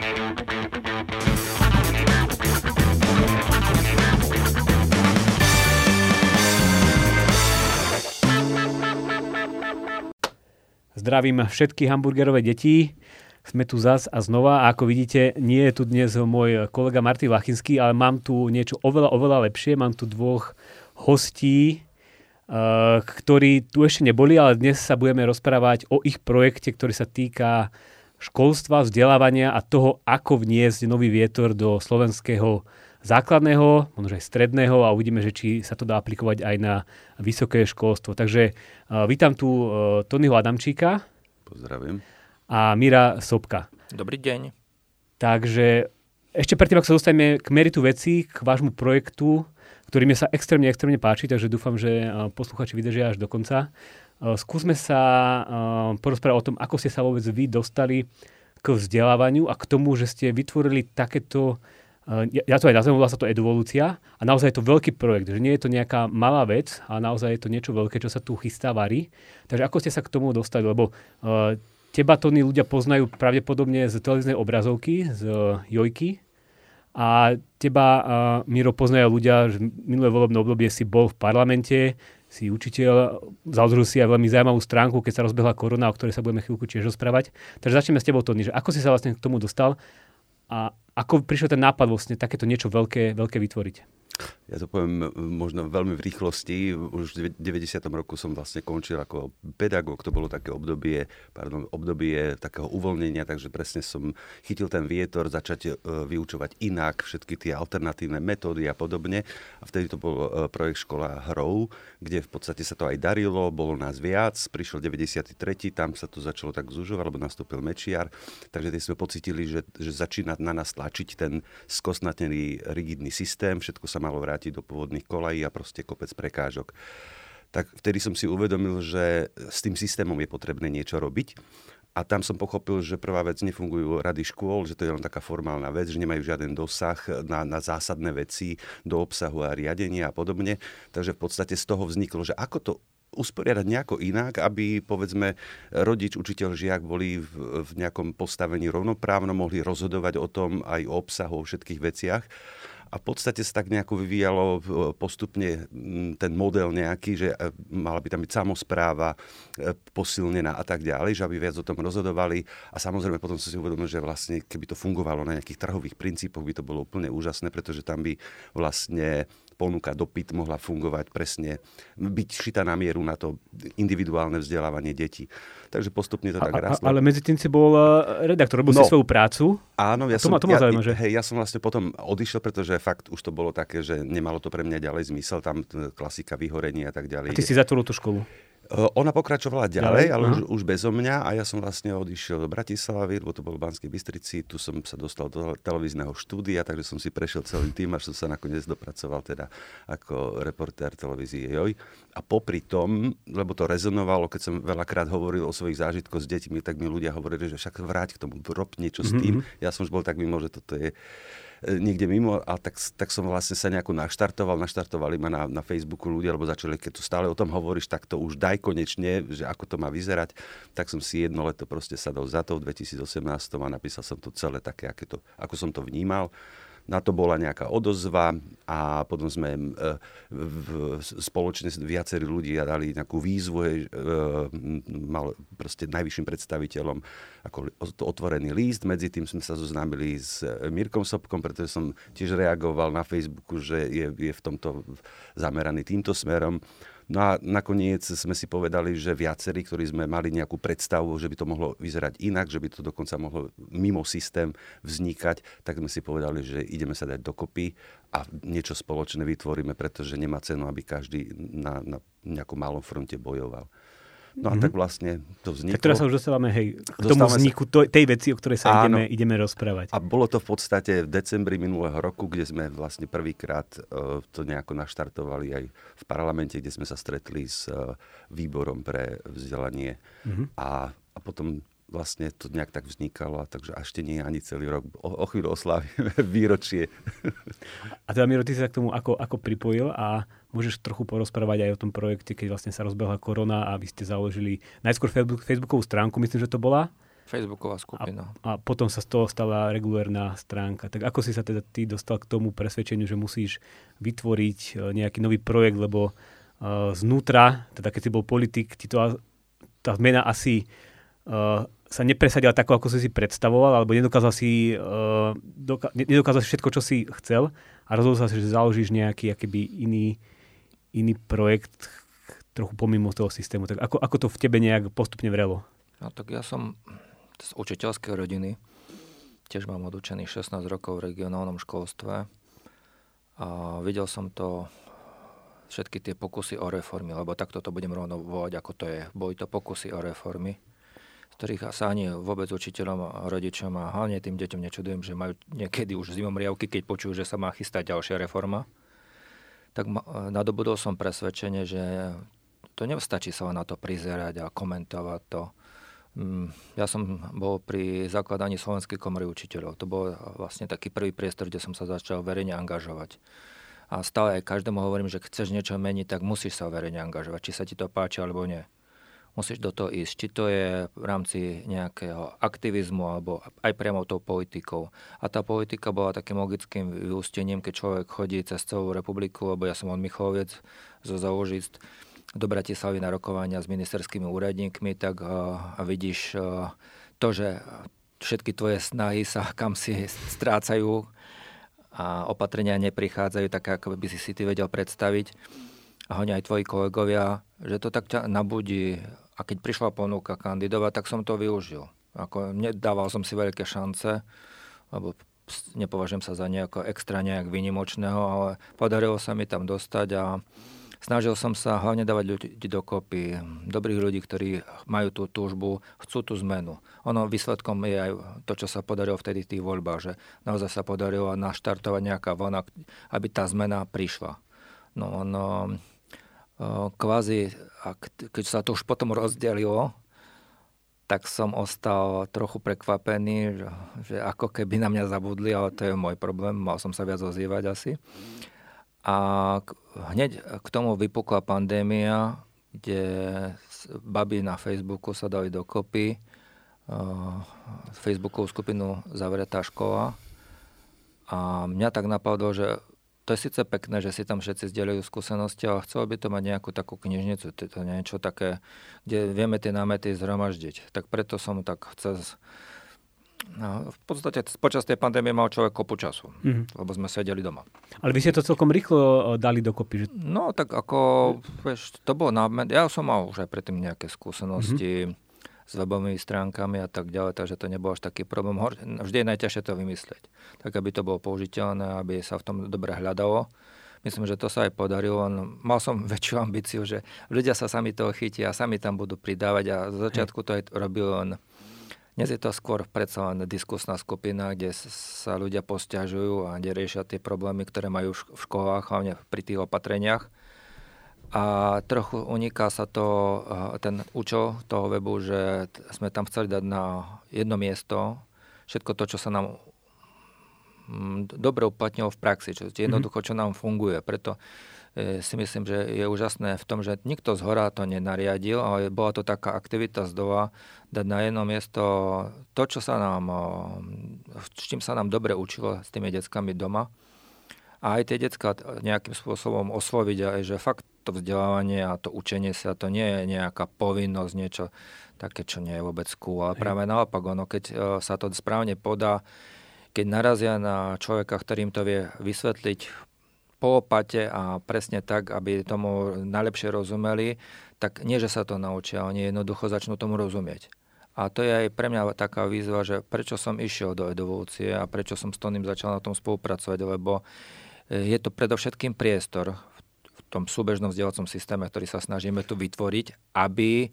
Zdravím všetky hamburgerové deti. Sme tu zas a znova a ako vidíte, nie je tu dnes môj kolega Martin Lachinský, ale mám tu niečo oveľa, oveľa lepšie. Mám tu dvoch hostí, eh, ktorí tu ešte neboli, ale dnes sa budeme rozprávať o ich projekte, ktorý sa týka školstva, vzdelávania a toho, ako vniesť nový vietor do slovenského základného, možno aj stredného a uvidíme, že či sa to dá aplikovať aj na vysoké školstvo. Takže uh, vítam tu uh, Tonyho Adamčíka. Pozdravím. A Mira Sobka. Dobrý deň. Takže ešte predtým, ak sa dostaneme k meritu veci, k vášmu projektu, ktorý mi sa extrémne, extrémne páči, takže dúfam, že uh, posluchači vydržia až do konca. Uh, skúsme sa uh, porozprávať o tom, ako ste sa vôbec vy dostali k vzdelávaniu a k tomu, že ste vytvorili takéto ja, ja to aj nazvem, volá sa to evolúcia a naozaj je to veľký projekt, že nie je to nejaká malá vec, a naozaj je to niečo veľké, čo sa tu chystá varí. Takže ako ste sa k tomu dostali, lebo teba Tony ľudia poznajú pravdepodobne z televíznej obrazovky, z Jojky a teba uh, Miro poznajú ľudia, že minulé volebné obdobie si bol v parlamente, si učiteľ, založil si aj veľmi zaujímavú stránku, keď sa rozbehla korona, o ktorej sa budeme chvíľku tiež rozprávať. Takže začneme s tebou, Tony, že ako si sa vlastne k tomu dostal a ako prišiel ten nápad vlastne takéto niečo veľké, veľké vytvoriť? Ja to poviem možno veľmi v rýchlosti. Už v 90. roku som vlastne končil ako pedagóg. To bolo také obdobie, pardon, obdobie takého uvoľnenia, takže presne som chytil ten vietor, začať e, vyučovať inak všetky tie alternatívne metódy a podobne. A vtedy to bol e, projekt Škola hrov, kde v podstate sa to aj darilo, bolo nás viac. Prišiel 93. tam sa to začalo tak zužovať, lebo nastúpil Mečiar. Takže tie sme pocitili, že, že začína na nás tlačiť ten skosnatený rigidný systém, všetko sa malo vrátiť do pôvodných kolají a proste kopec prekážok. Tak vtedy som si uvedomil, že s tým systémom je potrebné niečo robiť. A tam som pochopil, že prvá vec nefungujú rady škôl, že to je len taká formálna vec, že nemajú žiaden dosah na, na zásadné veci do obsahu a riadenia a podobne. Takže v podstate z toho vzniklo, že ako to usporiadať nejako inak, aby povedzme rodič, učiteľ, žiak boli v, v nejakom postavení rovnoprávno, mohli rozhodovať o tom aj o obsahu, o všetkých veciach a v podstate sa tak nejako vyvíjalo e, postupne ten model nejaký, že e, mala by tam byť samozpráva e, posilnená a tak ďalej, že aby viac o tom rozhodovali. A samozrejme potom som si uvedomil, že vlastne keby to fungovalo na nejakých trhových princípoch, by to bolo úplne úžasné, pretože tam by vlastne ponuka, dopyt mohla fungovať presne, byť šita na mieru na to individuálne vzdelávanie detí. Takže postupne to tak rastlo. Ale medzi tým si bol eh, redaktor, robil no, si svoju prácu. Áno, ja to som, ma, to ma ja, zaujíma, že? Hej, ja som vlastne potom odišiel, pretože fakt už to bolo také, že nemalo to pre mňa ďalej zmysel, tam klasika vyhorenie a tak ďalej. A ty si zatvoril tú školu? Eh, ona pokračovala ďalej, ale už, už bezo mňa a ja som vlastne odišiel do Bratislavy, lebo to bol v Banskej Bystrici, tu som sa dostal do televízneho štúdia, takže som si prešiel celý tým, až som sa nakoniec dopracoval teda ako reportér televízie Joj. A popri tom, lebo to rezonovalo, keď som veľakrát hovoril o svojich zážitkoch s deťmi, tak mi ľudia hovorili, že však vráť k tomu, rob niečo mm-hmm. s tým. Mhm. Ja som už bol tak mimo, že toto je niekde mimo a tak, tak som vlastne sa nejako naštartoval, naštartovali ma na, na Facebooku ľudia, lebo začali, keď tu stále o tom hovoríš, tak to už daj konečne, že ako to má vyzerať, tak som si jedno leto proste sadol za to v 2018 a napísal som to celé také, aké to, ako som to vnímal na to bola nejaká odozva a potom sme e, spoločne viacerí ľudia dali nejakú výzvu, e, mal proste najvyšším predstaviteľom ako otvorený líst. Medzi tým sme sa zoznámili s Mirkom Sobkom, pretože som tiež reagoval na Facebooku, že je, je v tomto zameraný týmto smerom. No a nakoniec sme si povedali, že viacerí, ktorí sme mali nejakú predstavu, že by to mohlo vyzerať inak, že by to dokonca mohlo mimo systém vznikať, tak sme si povedali, že ideme sa dať dokopy a niečo spoločné vytvoríme, pretože nemá cenu, aby každý na, na nejakom malom fronte bojoval. No a mm-hmm. tak vlastne to vzniklo. Tak teraz sa už dostávame hej, k tomu vzniku sa... tej veci, o ktorej sa ideme, ideme rozprávať. A bolo to v podstate v decembri minulého roku, kde sme vlastne prvýkrát uh, to nejako naštartovali aj v parlamente, kde sme sa stretli s uh, výborom pre vzdelanie. Mm-hmm. A, a potom vlastne to nejak tak vznikalo, takže ešte nie je ani celý rok. O, o chvíľu oslávime výročie. A teda Miro, ty sa k tomu ako, ako pripojil a môžeš trochu porozprávať aj o tom projekte, keď vlastne sa rozbehla korona a vy ste založili najskôr Facebook, Facebookovú stránku, myslím, že to bola. Facebooková skupina. A, a potom sa z toho stala regulárna stránka. Tak ako si sa teda ty dostal k tomu presvedčeniu, že musíš vytvoriť e, nejaký nový projekt, lebo uh, znútra, teda keď si bol politik, ti to, tá zmena asi uh, sa nepresadila tako, ako si si predstavoval, alebo nedokázal si, uh, nedokázal si všetko, čo si chcel a rozhodol sa, že založíš nejaký akýby iný, iný projekt, trochu pomimo toho systému. Tak ako, ako to v tebe nejak postupne vrelo? No tak ja som z učiteľskej rodiny. Tiež mám odučených 16 rokov v regionálnom školstve. A videl som to všetky tie pokusy o reformy, lebo takto to budem rovno volať, ako to je. Boli to pokusy o reformy, ktorých sa ani vôbec učiteľom, rodičom a hlavne tým deťom nečudujem, že majú niekedy už zimom riavky, keď počujú, že sa má chystať ďalšia reforma. Tak nadobudol som presvedčenie, že to nestačí sa na to prizerať a komentovať to Mm, ja som bol pri zakladaní Slovenskej komory učiteľov. To bol vlastne taký prvý priestor, kde som sa začal verejne angažovať. A stále aj každému hovorím, že chceš niečo meniť, tak musíš sa verejne angažovať, či sa ti to páči alebo nie. Musíš do toho ísť. Či to je v rámci nejakého aktivizmu alebo aj priamo tou politikou. A tá politika bola takým logickým vyústením, keď človek chodí cez celú republiku, lebo ja som od Michaloviec zo Založist, do Bratislavy na rokovania s ministerskými úradníkmi, tak uh, vidíš uh, to, že všetky tvoje snahy sa kam si strácajú a opatrenia neprichádzajú tak, ako by si si ty vedel predstaviť. A hlavne aj tvoji kolegovia, že to tak ťa nabudí. A keď prišla ponuka kandidovať, tak som to využil. Ako nedával som si veľké šance, lebo nepovažujem sa za nejako extra nejak vynimočného, ale podarilo sa mi tam dostať a Snažil som sa hlavne dávať ľudí dokopy, dobrých ľudí, ktorí majú tú túžbu, chcú tú zmenu. Ono výsledkom je aj to, čo sa podarilo vtedy tých voľbách, že naozaj sa podarilo naštartovať nejaká vlna, aby tá zmena prišla. No, no kvázi, keď sa to už potom rozdelilo, tak som ostal trochu prekvapený, že, ako keby na mňa zabudli, ale to je môj problém, mal som sa viac ozývať asi. A hneď k tomu vypukla pandémia, kde baby na Facebooku sa dali dokopy, Facebookovú skupinu Zavretá škola. A mňa tak napadlo, že to je síce pekné, že si tam všetci zdieľajú skúsenosti, ale chcelo by to mať nejakú takú knižnicu, to niečo také, kde vieme tie námety zhromaždiť. Tak preto som tak cez No, v podstate počas tej pandémie mal človek kopu času, mm-hmm. lebo sme sedeli doma. Ale vy ste to celkom rýchlo dali dokopy. Že... No tak ako, vieš, to bolo námed. Ja som mal už aj predtým nejaké skúsenosti mm-hmm. S webovými stránkami a tak ďalej, takže to nebol až taký problém. Vždy je najťažšie to vymyslieť. Tak, aby to bolo použiteľné, aby sa v tom dobre hľadalo. Myslím, že to sa aj podarilo. Mal som väčšiu ambíciu, že ľudia sa sami toho chytia a sami tam budú pridávať a z začiatku to aj robil len dnes je to skôr predsa len diskusná skupina, kde sa ľudia posťažujú a kde riešia tie problémy, ktoré majú v školách, hlavne pri tých opatreniach. A trochu uniká sa to, ten účel toho webu, že sme tam chceli dať na jedno miesto všetko to, čo sa nám mm, dobre uplatnilo v praxi, čo jednoducho, čo nám funguje. Preto E, si myslím, že je úžasné v tom, že nikto z hora to nenariadil, ale bola to taká aktivita z dola, dať na jedno miesto to, čo sa nám, s čím sa nám dobre učilo s tými deckami doma. A aj tie decka nejakým spôsobom osloviť, aj, že fakt to vzdelávanie a to učenie sa, to nie je nejaká povinnosť, niečo také, čo nie je vôbec cool. Ale práve naopak, ono, keď e, sa to správne podá, keď narazia na človeka, ktorým to vie vysvetliť po opate a presne tak, aby tomu najlepšie rozumeli, tak nie, že sa to naučia, oni jednoducho začnú tomu rozumieť. A to je aj pre mňa taká výzva, že prečo som išiel do evolúcie a prečo som s Tonym začal na tom spolupracovať, lebo e, je to predovšetkým priestor tom súbežnom vzdelávacom systéme, ktorý sa snažíme tu vytvoriť, aby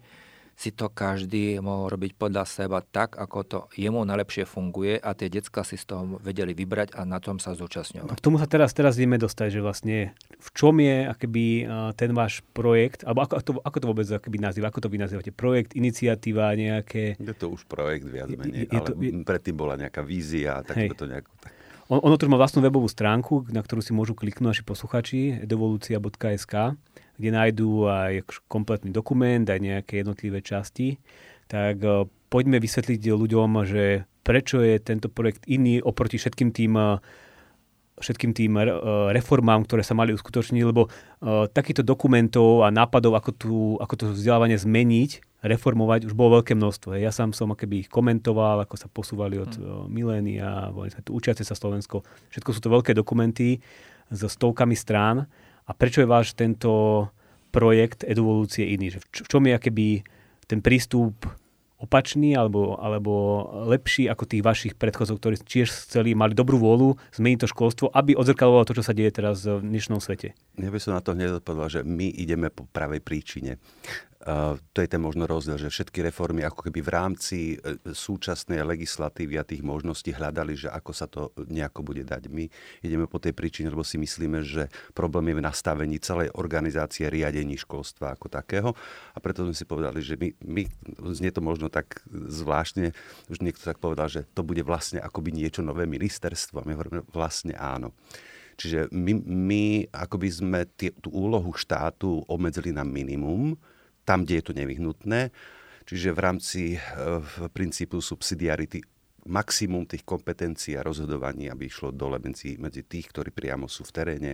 si to každý mohol robiť podľa seba tak, ako to jemu najlepšie funguje a tie decka si z toho vedeli vybrať a na tom sa zúčastňovať. K tomu sa teraz, teraz ideme dostať, že vlastne v čom je akoby ten váš projekt, alebo ako, to, ako to vôbec akoby nazýva, ako to vy nazývate? Projekt, iniciatíva, nejaké... Je to už projekt viac menej, je, je to, ale je... predtým bola nejaká vízia, tak to nejako... Tak... On, ono má vlastnú webovú stránku, na ktorú si môžu kliknúť naši posluchači, edovolucia.sk kde nájdú aj kompletný dokument, aj nejaké jednotlivé časti, tak e, poďme vysvetliť ľuďom, že prečo je tento projekt iný oproti všetkým tým všetkým tým reformám, ktoré sa mali uskutočniť, lebo takýchto dokumentov a nápadov, ako, tu, ako to vzdelávanie zmeniť, reformovať, už bolo veľké množstvo. Ja sám som akoby ich komentoval, ako sa posúvali od hmm. milénia, tu učiace sa Slovensko. Všetko sú to veľké dokumenty so stovkami strán. A prečo je váš tento projekt Eduvolúcie iný? V čom je akoby ten prístup opačný alebo, alebo lepší ako tých vašich predchodcov, ktorí tiež chceli, mali dobrú vôľu zmeniť to školstvo, aby odzrkadlovalo to, čo sa deje teraz v dnešnom svete? Ja by som na to hneď odpovedal, že my ideme po pravej príčine. Uh, to je ten možno rozdiel, že všetky reformy ako keby v rámci uh, súčasnej legislatívy a tých možností hľadali, že ako sa to nejako bude dať. My ideme po tej príčine, lebo si myslíme, že problém je v nastavení celej organizácie riadení školstva ako takého. A preto sme si povedali, že my, my znie to možno tak zvláštne, už niekto tak povedal, že to bude vlastne akoby niečo nové ministerstvo. A my hovoríme, vlastne áno. Čiže my, my akoby sme tie, tú úlohu štátu obmedzili na minimum, tam, kde je to nevyhnutné. Čiže v rámci e, v princípu subsidiarity maximum tých kompetencií a rozhodovaní, aby išlo dole medzi, medzi tých, ktorí priamo sú v teréne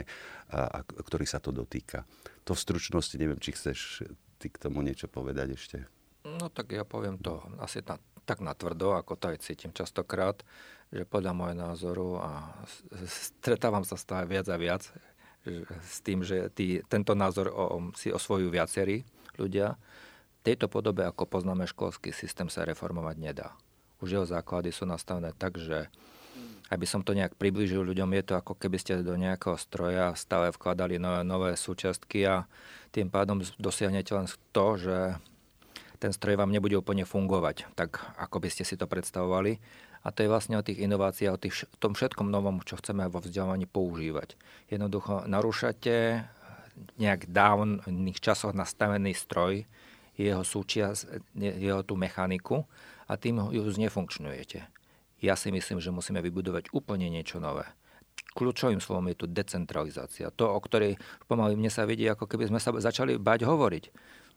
a, a ktorí sa to dotýka. To v stručnosti, neviem, či chceš ty k tomu niečo povedať ešte. No tak ja poviem to asi na, tak natvrdo, ako to aj cítim častokrát, že podľa môjho názoru a stretávam sa stále viac a viac s tým, že tý, tento názor o, si osvojujú viacerí ľudia. V tejto podobe, ako poznáme školský systém, sa reformovať nedá. Už jeho základy sú nastavené tak, že aby som to nejak priblížil ľuďom, je to ako keby ste do nejakého stroja stále vkladali nové, nové súčiastky a tým pádom dosiahnete len to, že ten stroj vám nebude úplne fungovať, tak ako by ste si to predstavovali. A to je vlastne o tých inováciách, o tých, tom všetkom novom, čo chceme vo vzdelávaní používať. Jednoducho narúšate nejak dávnych časoch nastavený stroj, jeho súčias, jeho tú mechaniku a tým ju znefunkčňujete. Ja si myslím, že musíme vybudovať úplne niečo nové. Kľúčovým slovom je tu decentralizácia. To, o ktorej pomaly mne sa vidí, ako keby sme sa začali bať hovoriť.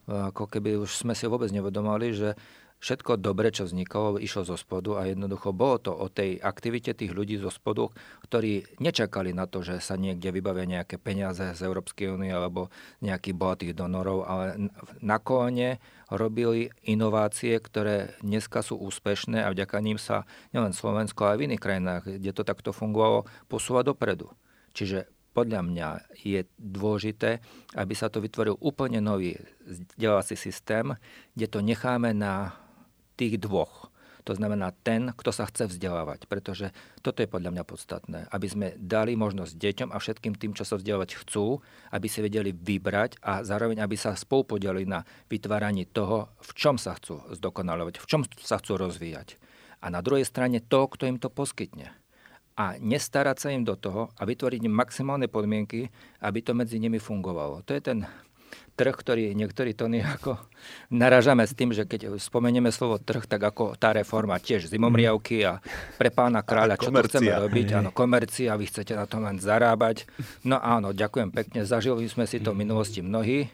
Ako keby už sme si vôbec nevedomali, že všetko dobre, čo vzniklo, išlo zo spodu a jednoducho bolo to o tej aktivite tých ľudí zo spodu, ktorí nečakali na to, že sa niekde vybavia nejaké peniaze z Európskej únie alebo nejakých bohatých donorov, ale nakone robili inovácie, ktoré dneska sú úspešné a vďaka ním sa nielen Slovensko, ale v iných krajinách, kde to takto fungovalo, posúva dopredu. Čiže podľa mňa je dôležité, aby sa to vytvoril úplne nový vzdelávací systém, kde to necháme na tých dvoch. To znamená ten, kto sa chce vzdelávať. Pretože toto je podľa mňa podstatné. Aby sme dali možnosť deťom a všetkým tým, čo sa vzdelávať chcú, aby si vedeli vybrať a zároveň, aby sa spolupodiali na vytváraní toho, v čom sa chcú zdokonalovať, v čom sa chcú rozvíjať. A na druhej strane to, kto im to poskytne. A nestarať sa im do toho a vytvoriť im maximálne podmienky, aby to medzi nimi fungovalo. To je ten trh, ktorý niektorí tony ako naražame s tým, že keď spomenieme slovo trh, tak ako tá reforma tiež zimomriavky a pre pána kráľa, čo to chceme robiť, áno, komercia, vy chcete na tom len zarábať. No áno, ďakujem pekne, zažili sme si to v minulosti mnohí.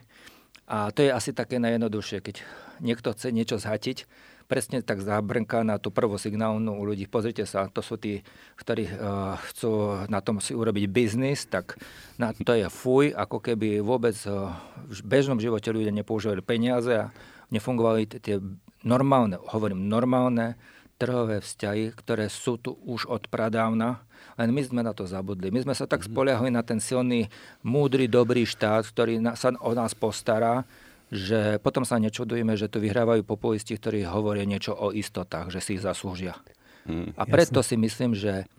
A to je asi také najjednoduchšie, keď niekto chce niečo zhatiť, presne tak zabrnká na tú prvú signálnu u ľudí. Pozrite sa, to sú tí, ktorí uh, chcú na tom si urobiť biznis, tak na to je fuj, ako keby vôbec uh, v bežnom živote ľudia nepoužívali peniaze a nefungovali tie normálne, hovorím normálne, trhové vzťahy, ktoré sú tu už od pradávna, len my sme na to zabudli. My sme sa tak mhm. spoliahli na ten silný, múdry, dobrý štát, ktorý sa o nás postará, že potom sa nečudujeme, že tu vyhrávajú populisti, ktorí hovoria niečo o istotách, že si ich zaslúžia. Mm, a preto jasne. si myslím, že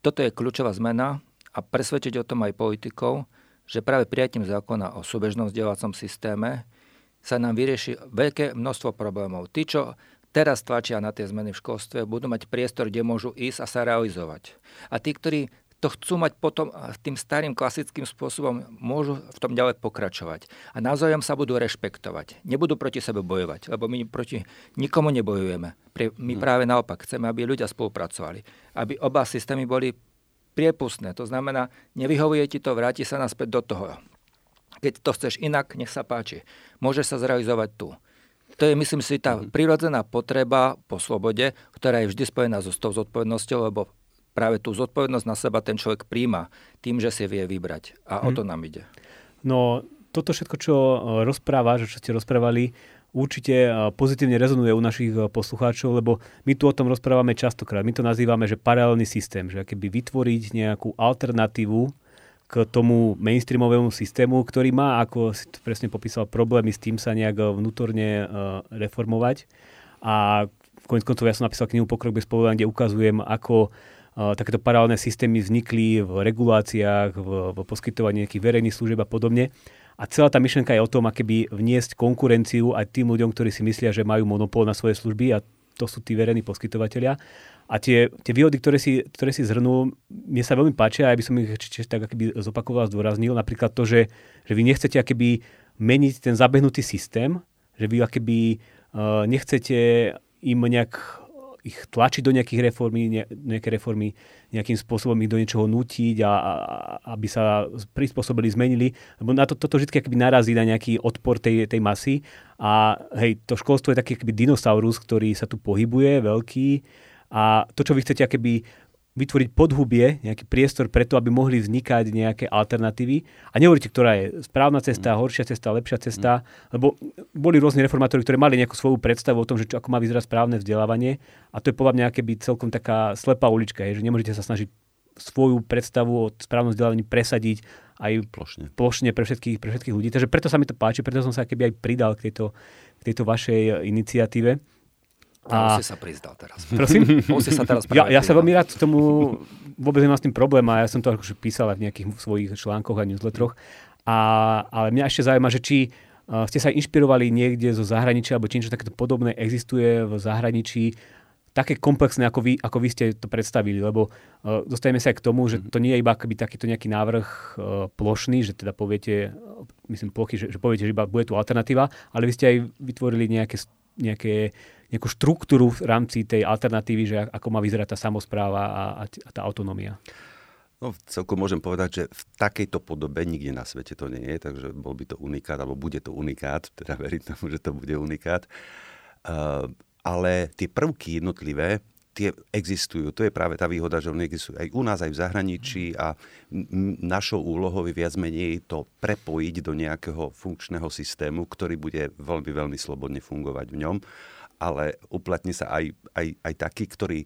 toto je kľúčová zmena a presvedčiť o tom aj politikov, že práve prijatím zákona o súbežnom vzdelávacom systéme sa nám vyrieši veľké množstvo problémov. Tí, čo teraz tlačia na tie zmeny v školstve, budú mať priestor, kde môžu ísť a sa realizovať. A tí, ktorí to chcú mať potom tým starým klasickým spôsobom, môžu v tom ďalej pokračovať. A navzájom sa budú rešpektovať. Nebudú proti sebe bojovať, lebo my proti nikomu nebojujeme. My hm. práve naopak chceme, aby ľudia spolupracovali. Aby oba systémy boli priepustné. To znamená, nevyhovuje ti to, vráti sa naspäť do toho. Keď to chceš inak, nech sa páči. Môžeš sa zrealizovať tu. to je, myslím si, tá mm. prirodzená potreba po slobode, ktorá je vždy spojená so tou zodpovednosťou, lebo práve tú zodpovednosť na seba ten človek príjma tým, že si vie vybrať. A mm. o mhm. to nám ide. No, toto všetko, čo e, rozpráva, čo ste rozprávali, určite e, pozitívne rezonuje u našich e, poslucháčov, lebo my tu o tom rozprávame častokrát. My to nazývame, že paralelný systém, že keby vytvoriť nejakú alternatívu k tomu mainstreamovému systému, ktorý má, ako si to presne popísal, problémy s tým sa nejak vnútorne reformovať. A konec koncov ja som napísal knihu Pokrok bez povedania, kde ukazujem, ako takéto paralelné systémy vznikli v reguláciách, v, v poskytovaní nejakých verejných služieb a podobne. A celá tá myšlenka je o tom, aké vniesť konkurenciu aj tým ľuďom, ktorí si myslia, že majú monopol na svoje služby a to sú tí verejní poskytovateľia. A tie, tie výhody, ktoré si, ktoré si zhrnul, mne sa veľmi páčia a ja by som ich či, tak akoby zopakoval zdôraznil. Napríklad to, že, že vy nechcete akoby meniť ten zabehnutý systém, že vy akoby uh, nechcete im nejak ich tlačiť do nejakých reformy, ne, nejaké reformy nejakým spôsobom ich do niečoho nutiť a, a aby sa prispôsobili, zmenili. Lebo na to, toto vždy akoby narazí na nejaký odpor tej, tej masy. A hej, to školstvo je taký akoby dinosaurus, ktorý sa tu pohybuje, veľký. A to, čo vy chcete akoby vytvoriť podhubie, nejaký priestor preto, aby mohli vznikať nejaké alternatívy. A nehovoríte, ktorá je správna cesta, mm. horšia cesta, lepšia cesta, mm. lebo boli rôzni reformátori, ktorí mali nejakú svoju predstavu o tom, že čo, ako má vyzerať správne vzdelávanie. A to je podľa mňa byť celkom taká slepá ulička, je, že nemôžete sa snažiť svoju predstavu o správnom vzdelávaní presadiť aj plošne, plošne pre, všetkých, pre všetkých ľudí. Takže preto sa mi to páči, preto som sa keby aj pridal k tejto, k tejto vašej iniciatíve. A... On si sa prizdal teraz. Prosím? On si sa teraz ja, ja sa veľmi rád k tomu, vôbec nemám s tým problém a ja som to akože písal aj v nejakých svojich článkoch a newsletteroch. A, ale mňa ešte zaujíma, že či uh, ste sa inšpirovali niekde zo zahraničia, alebo či niečo takéto podobné existuje v zahraničí, také komplexné, ako vy, ako vy ste to predstavili, lebo uh, dostaneme sa aj k tomu, že mhm. to nie je iba akoby takýto nejaký návrh uh, plošný, že teda poviete, myslím plochy, že, že poviete, že iba bude tu alternatíva, ale vy ste aj vytvorili nejaké, nejaké nejakú štruktúru v rámci tej alternatívy, že ako má vyzerať tá samozpráva a, a, tá autonómia? No, celkom môžem povedať, že v takejto podobe nikde na svete to nie je, takže bol by to unikát, alebo bude to unikát, teda verím tomu, že to bude unikát. Uh, ale tie prvky jednotlivé, tie existujú. To je práve tá výhoda, že oni existujú aj u nás, aj v zahraničí a našou úlohou je viac menej to prepojiť do nejakého funkčného systému, ktorý bude veľmi, veľmi slobodne fungovať v ňom ale uplatní sa aj, aj, aj taký, ktorý,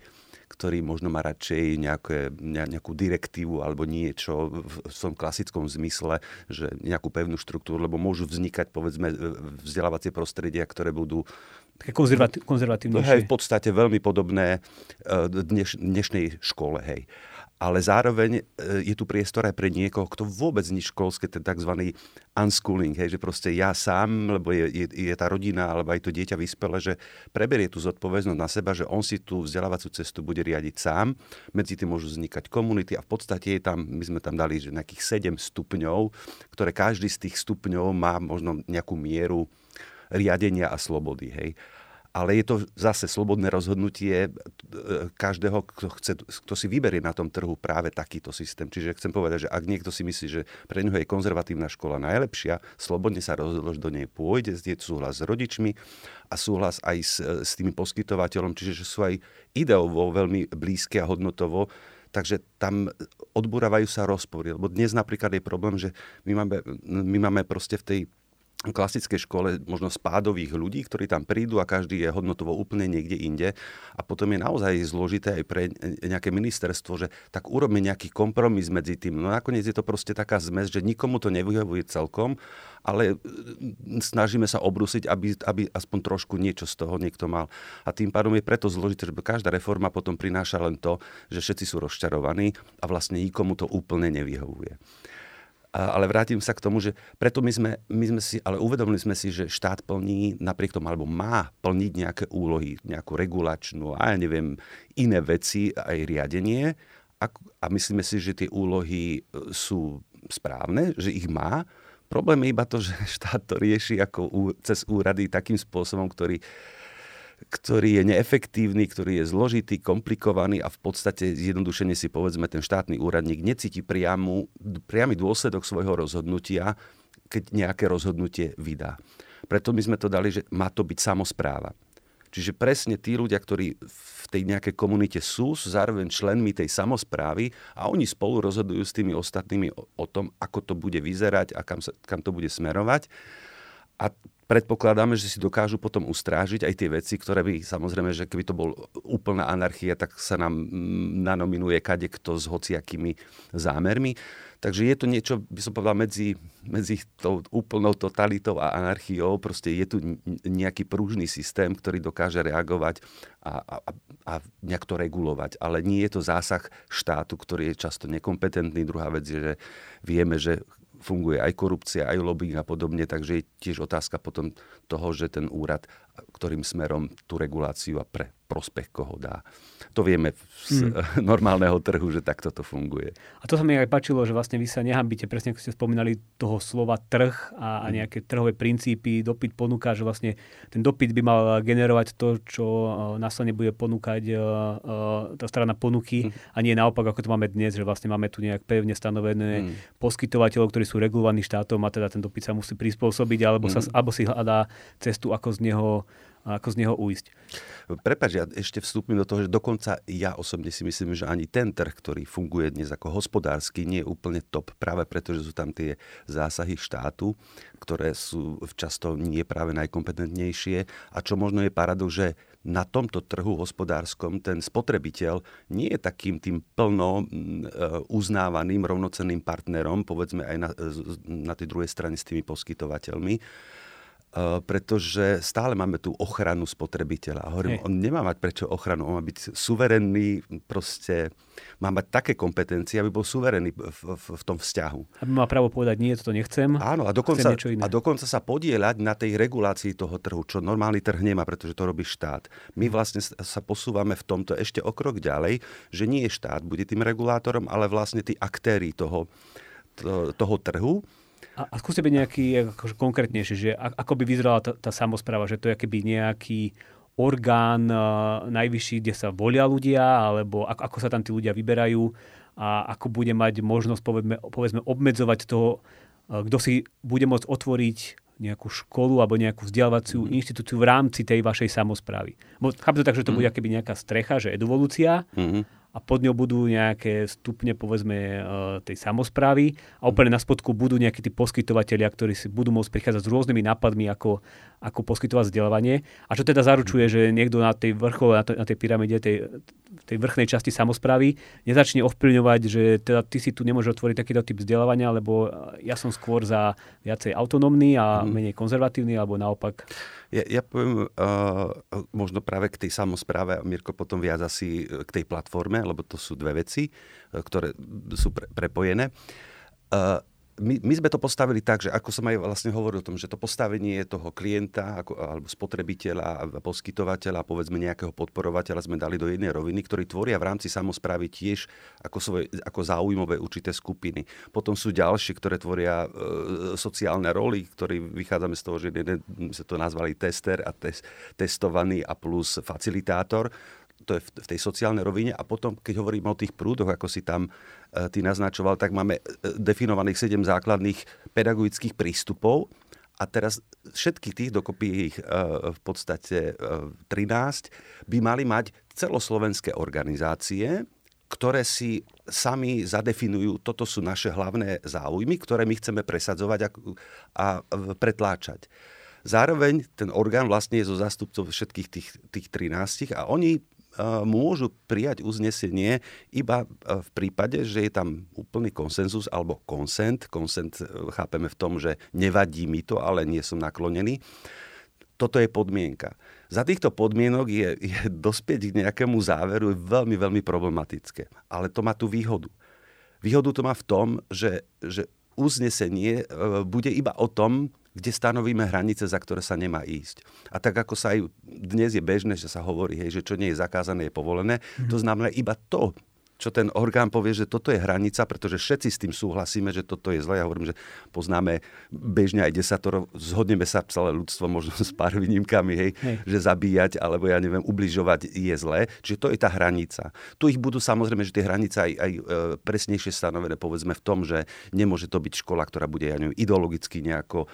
ktorý možno má radšej nejaké, nejakú direktívu alebo niečo v, tom klasickom zmysle, že nejakú pevnú štruktúru, lebo môžu vznikať povedzme vzdelávacie prostredia, ktoré budú také konzervatívne. konzervatívnejšie. Hej, v podstate veľmi podobné e, dneš, dnešnej škole. Hej ale zároveň e, je tu priestor aj pre niekoho, kto vôbec nič školské, ten tzv. unschooling, hej, že proste ja sám, lebo je, je, je tá rodina alebo aj to dieťa vyspele, že preberie tú zodpovednosť na seba, že on si tú vzdelávaciu cestu bude riadiť sám, medzi tým môžu vznikať komunity a v podstate je tam, my sme tam dali že nejakých 7 stupňov, ktoré každý z tých stupňov má možno nejakú mieru riadenia a slobody. Hej ale je to zase slobodné rozhodnutie e, každého, kto, chce, kto si vyberie na tom trhu práve takýto systém. Čiže chcem povedať, že ak niekto si myslí, že pre neho je konzervatívna škola najlepšia, slobodne sa rozhodol, že do nej pôjde, je súhlas s rodičmi a súhlas aj s, s tými poskytovateľom, čiže že sú aj ideovo veľmi blízke a hodnotovo Takže tam odburávajú sa rozpory. Lebo dnes napríklad je problém, že my máme, my máme proste v tej klasickej škole možno spádových ľudí, ktorí tam prídu a každý je hodnotovo úplne niekde inde. A potom je naozaj zložité aj pre nejaké ministerstvo, že tak urobme nejaký kompromis medzi tým. No nakoniec je to proste taká zmes, že nikomu to nevyhovuje celkom, ale mm, snažíme sa obrusiť, aby, aby aspoň trošku niečo z toho niekto mal. A tým pádom je preto zložité, že každá reforma potom prináša len to, že všetci sú rozčarovaní a vlastne nikomu to úplne nevyhovuje ale vrátim sa k tomu, že preto my sme, my sme si, ale uvedomili sme si, že štát plní napriek tomu, alebo má plniť nejaké úlohy, nejakú regulačnú a ja neviem, iné veci, aj riadenie. A, a myslíme si, že tie úlohy e, sú správne, že ich má. Problém je iba to, že štát to rieši ako cez úrady takým spôsobom, ktorý ktorý je neefektívny, ktorý je zložitý, komplikovaný a v podstate zjednodušene si povedzme ten štátny úradník necíti priamu, priamy dôsledok svojho rozhodnutia, keď nejaké rozhodnutie vydá. Preto my sme to dali, že má to byť samozpráva. Čiže presne tí ľudia, ktorí v tej nejakej komunite sú, sú zároveň členmi tej samozprávy a oni spolu rozhodujú s tými ostatnými o, o tom, ako to bude vyzerať a kam, sa, kam to bude smerovať. A predpokladáme, že si dokážu potom ustrážiť aj tie veci, ktoré by, samozrejme, že keby to bol úplná anarchia, tak sa nám mm, nanominuje kade kto s hociakými zámermi. Takže je to niečo, by som povedal, medzi, medzi tou úplnou totalitou a anarchiou. Proste je tu nejaký prúžný systém, ktorý dokáže reagovať a, a, a nejak to regulovať. Ale nie je to zásah štátu, ktorý je často nekompetentný. Druhá vec je, že vieme, že funguje aj korupcia, aj lobbying a podobne, takže je tiež otázka potom toho, že ten úrad, ktorým smerom tú reguláciu a pre prospech koho dá. To vieme z mm. normálneho trhu, že takto to funguje. A to sa mi aj páčilo, že vlastne vy sa nehambíte, presne ako ste spomínali, toho slova trh a, a mm. nejaké trhové princípy, dopyt ponúka, že vlastne ten dopyt by mal generovať to, čo uh, následne bude ponúkať uh, uh, tá strana ponuky mm. a nie naopak, ako to máme dnes, že vlastne máme tu nejak pevne stanovené mm. poskytovateľov, ktorí sú regulovaní štátom a teda ten dopyt sa musí prispôsobiť alebo, mm. sa, alebo si hľadá cestu, ako z neho ako z neho uísť. Prepač, ja ešte vstúpim do toho, že dokonca ja osobne si myslím, že ani ten trh, ktorý funguje dnes ako hospodársky, nie je úplne top, práve preto, že sú tam tie zásahy štátu, ktoré sú často nie práve najkompetentnejšie a čo možno je paradox, že na tomto trhu hospodárskom ten spotrebiteľ nie je takým tým plno uznávaným rovnocenným partnerom, povedzme aj na, na tej druhej strane s tými poskytovateľmi pretože stále máme tú ochranu spotrebiteľa. A hovorím, Hej. on nemá mať prečo ochranu, on má byť suverénny, proste má mať také kompetencie, aby bol suverénny v, v, v tom vzťahu. Aby mal právo povedať, nie, toto nechcem. Áno, a dokonca, a dokonca sa podielať na tej regulácii toho trhu, čo normálny trh nemá, pretože to robí štát. My vlastne sa posúvame v tomto ešte o krok ďalej, že nie štát bude tým regulátorom, ale vlastne tí aktéry toho, to, toho trhu a, a skúste byť nejaký akože konkrétnejší, že ako by vyzerala tá, tá samozpráva, že to je keby nejaký orgán uh, najvyšší, kde sa volia ľudia, alebo ako, ako sa tam tí ľudia vyberajú a ako bude mať možnosť, povedzme, povedzme obmedzovať toho, uh, kto si bude môcť otvoriť nejakú školu alebo nejakú vzdelávaciu mm. inštitúciu v rámci tej vašej samozprávy. Chápem to tak, že to mm. bude akoby nejaká strecha, že evolúcia, mm a pod ňou budú nejaké stupne, povedzme, e, tej samozprávy a úplne na spodku budú nejakí tí poskytovateľia, ktorí si budú môcť prichádzať s rôznymi nápadmi, ako, ako poskytovať vzdelávanie. A čo teda zaručuje, že niekto na tej vrchole, na, na tej pyramide, tej, tej vrchnej časti samozprávy nezačne ovplyvňovať, že teda ty si tu nemôžeš otvoriť takýto typ vzdelávania, lebo ja som skôr za viacej autonómny a mm. menej konzervatívny, alebo naopak. Ja, ja poviem uh, možno práve k tej samozpráve a Mirko potom viac asi k tej platforme, lebo to sú dve veci, ktoré sú pre, prepojené. Uh, my, my sme to postavili tak, že ako som aj vlastne hovoril o tom, že to postavenie toho klienta ako, alebo spotrebiteľa poskytovateľa, povedzme nejakého podporovateľa sme dali do jednej roviny, ktorí tvoria v rámci samozprávy tiež ako, svoje, ako záujmové určité skupiny. Potom sú ďalšie, ktoré tvoria e, sociálne roly, ktorí vychádzame z toho, že jeden, sa to nazvali tester a tes, testovaný a plus facilitátor to je v tej sociálnej rovine. A potom, keď hovoríme o tých prúdoch, ako si tam E, ty naznačoval, tak máme e, definovaných 7 základných pedagogických prístupov a teraz všetky tých, dokopy ich e, v podstate 13, by mali mať celoslovenské organizácie, ktoré si sami zadefinujú, toto sú naše hlavné záujmy, ktoré my chceme presadzovať a, a pretláčať. Zároveň ten orgán vlastne je zo zástupcov všetkých tých, tých 13 a oni môžu prijať uznesenie iba v prípade, že je tam úplný konsenzus alebo konsent. Konsent e, chápeme v tom, že nevadí mi to, ale nie som naklonený. Toto je podmienka. Za týchto podmienok je, je dospieť k nejakému záveru veľmi, veľmi problematické. Ale to má tú výhodu. Výhodu to má v tom, že, že uznesenie e, bude iba o tom, kde stanovíme hranice, za ktoré sa nemá ísť. A tak ako sa aj dnes je bežné, že sa hovorí, hej, že čo nie je zakázané, je povolené, mm-hmm. to znamená iba to, čo ten orgán povie, že toto je hranica, pretože všetci s tým súhlasíme, že toto je zle. Ja hovorím, že poznáme bežne aj desatoro, zhodneme sa celé ľudstvo, možno s pár výnimkami, hej, hej. že zabíjať alebo ja neviem, ubližovať je zlé. Čiže to je tá hranica. Tu ich budú samozrejme, že tie hranice aj, aj e, presnejšie stanovené, povedzme v tom, že nemôže to byť škola, ktorá bude, ja neviem, ideologicky nejako